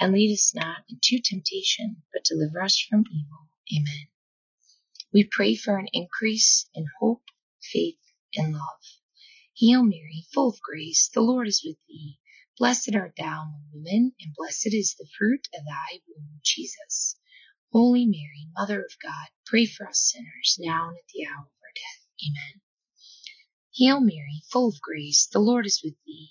and lead us not into temptation, but deliver us from evil. Amen. We pray for an increase in hope, faith, and love. Hail Mary, full of grace, the Lord is with thee. Blessed art thou among women, and blessed is the fruit of thy womb, Jesus. Holy Mary, Mother of God, pray for us sinners, now and at the hour of our death. Amen. Hail Mary, full of grace, the Lord is with thee.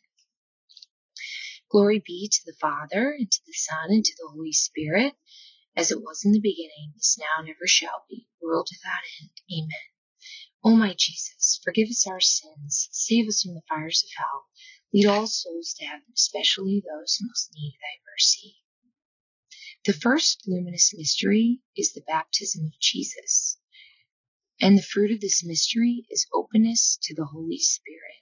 Glory be to the Father, and to the Son, and to the Holy Spirit, as it was in the beginning, is now, and ever shall be, world without end. Amen. O my Jesus, forgive us our sins, save us from the fires of hell, lead all souls to heaven, especially those who most need thy mercy. The first luminous mystery is the baptism of Jesus, and the fruit of this mystery is openness to the Holy Spirit.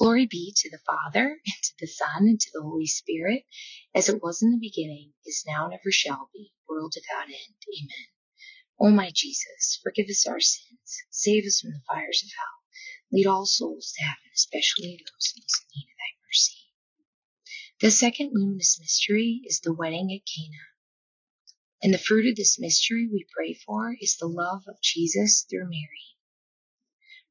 Glory be to the Father, and to the Son, and to the Holy Spirit, as it was in the beginning, is now, and ever shall be, world without end. Amen. O my Jesus, forgive us our sins, save us from the fires of hell, lead all souls to heaven, especially those in need of thy mercy. The second luminous mystery is the wedding at Cana. And the fruit of this mystery we pray for is the love of Jesus through Mary.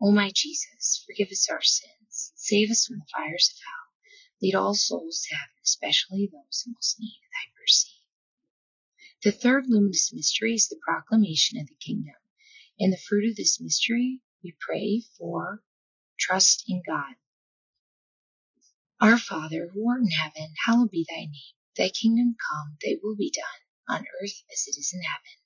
O my Jesus, forgive us our sins, save us from the fires of hell, lead all souls to heaven, especially those in most need thy mercy. The third luminous mystery is the proclamation of the kingdom. In the fruit of this mystery, we pray for trust in God. Our Father, who art in heaven, hallowed be thy name. Thy kingdom come, thy will be done, on earth as it is in heaven.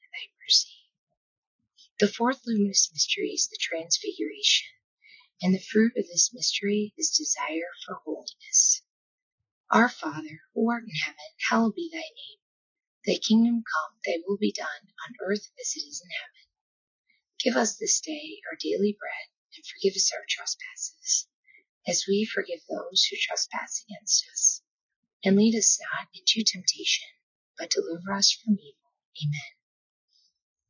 The fourth luminous mystery is the Transfiguration, and the fruit of this mystery is desire for holiness. Our Father, who art in heaven, hallowed be thy name. Thy kingdom come, thy will be done, on earth as it is in heaven. Give us this day our daily bread, and forgive us our trespasses, as we forgive those who trespass against us. And lead us not into temptation, but deliver us from evil. Amen.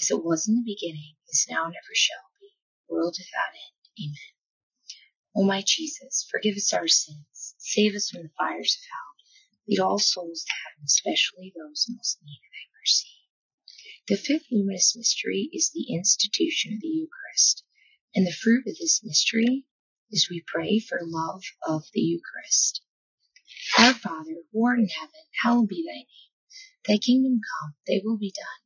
as it was in the beginning, is now, and ever shall be, world without end. Amen. O my Jesus, forgive us our sins, save us from the fires of hell, lead all souls to heaven, especially those most in need of thy mercy. The fifth luminous mystery is the institution of the Eucharist, and the fruit of this mystery is we pray for love of the Eucharist. Our Father, who art in heaven, hallowed be thy name. Thy kingdom come, thy will be done,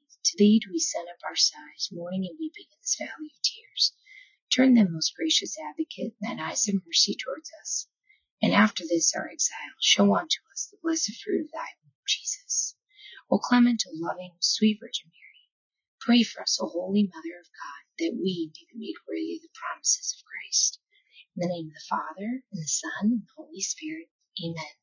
To thee do we send up our sighs, mourning and weeping in this valley of tears. Turn then, most gracious Advocate, thine eyes of mercy towards us. And after this our exile, show unto us the blessed fruit of thy womb, Jesus. O clement, O loving, sweet Virgin Mary, pray for us, O holy Mother of God, that we may be made worthy of the promises of Christ. In the name of the Father, and the Son, and the Holy Spirit. Amen.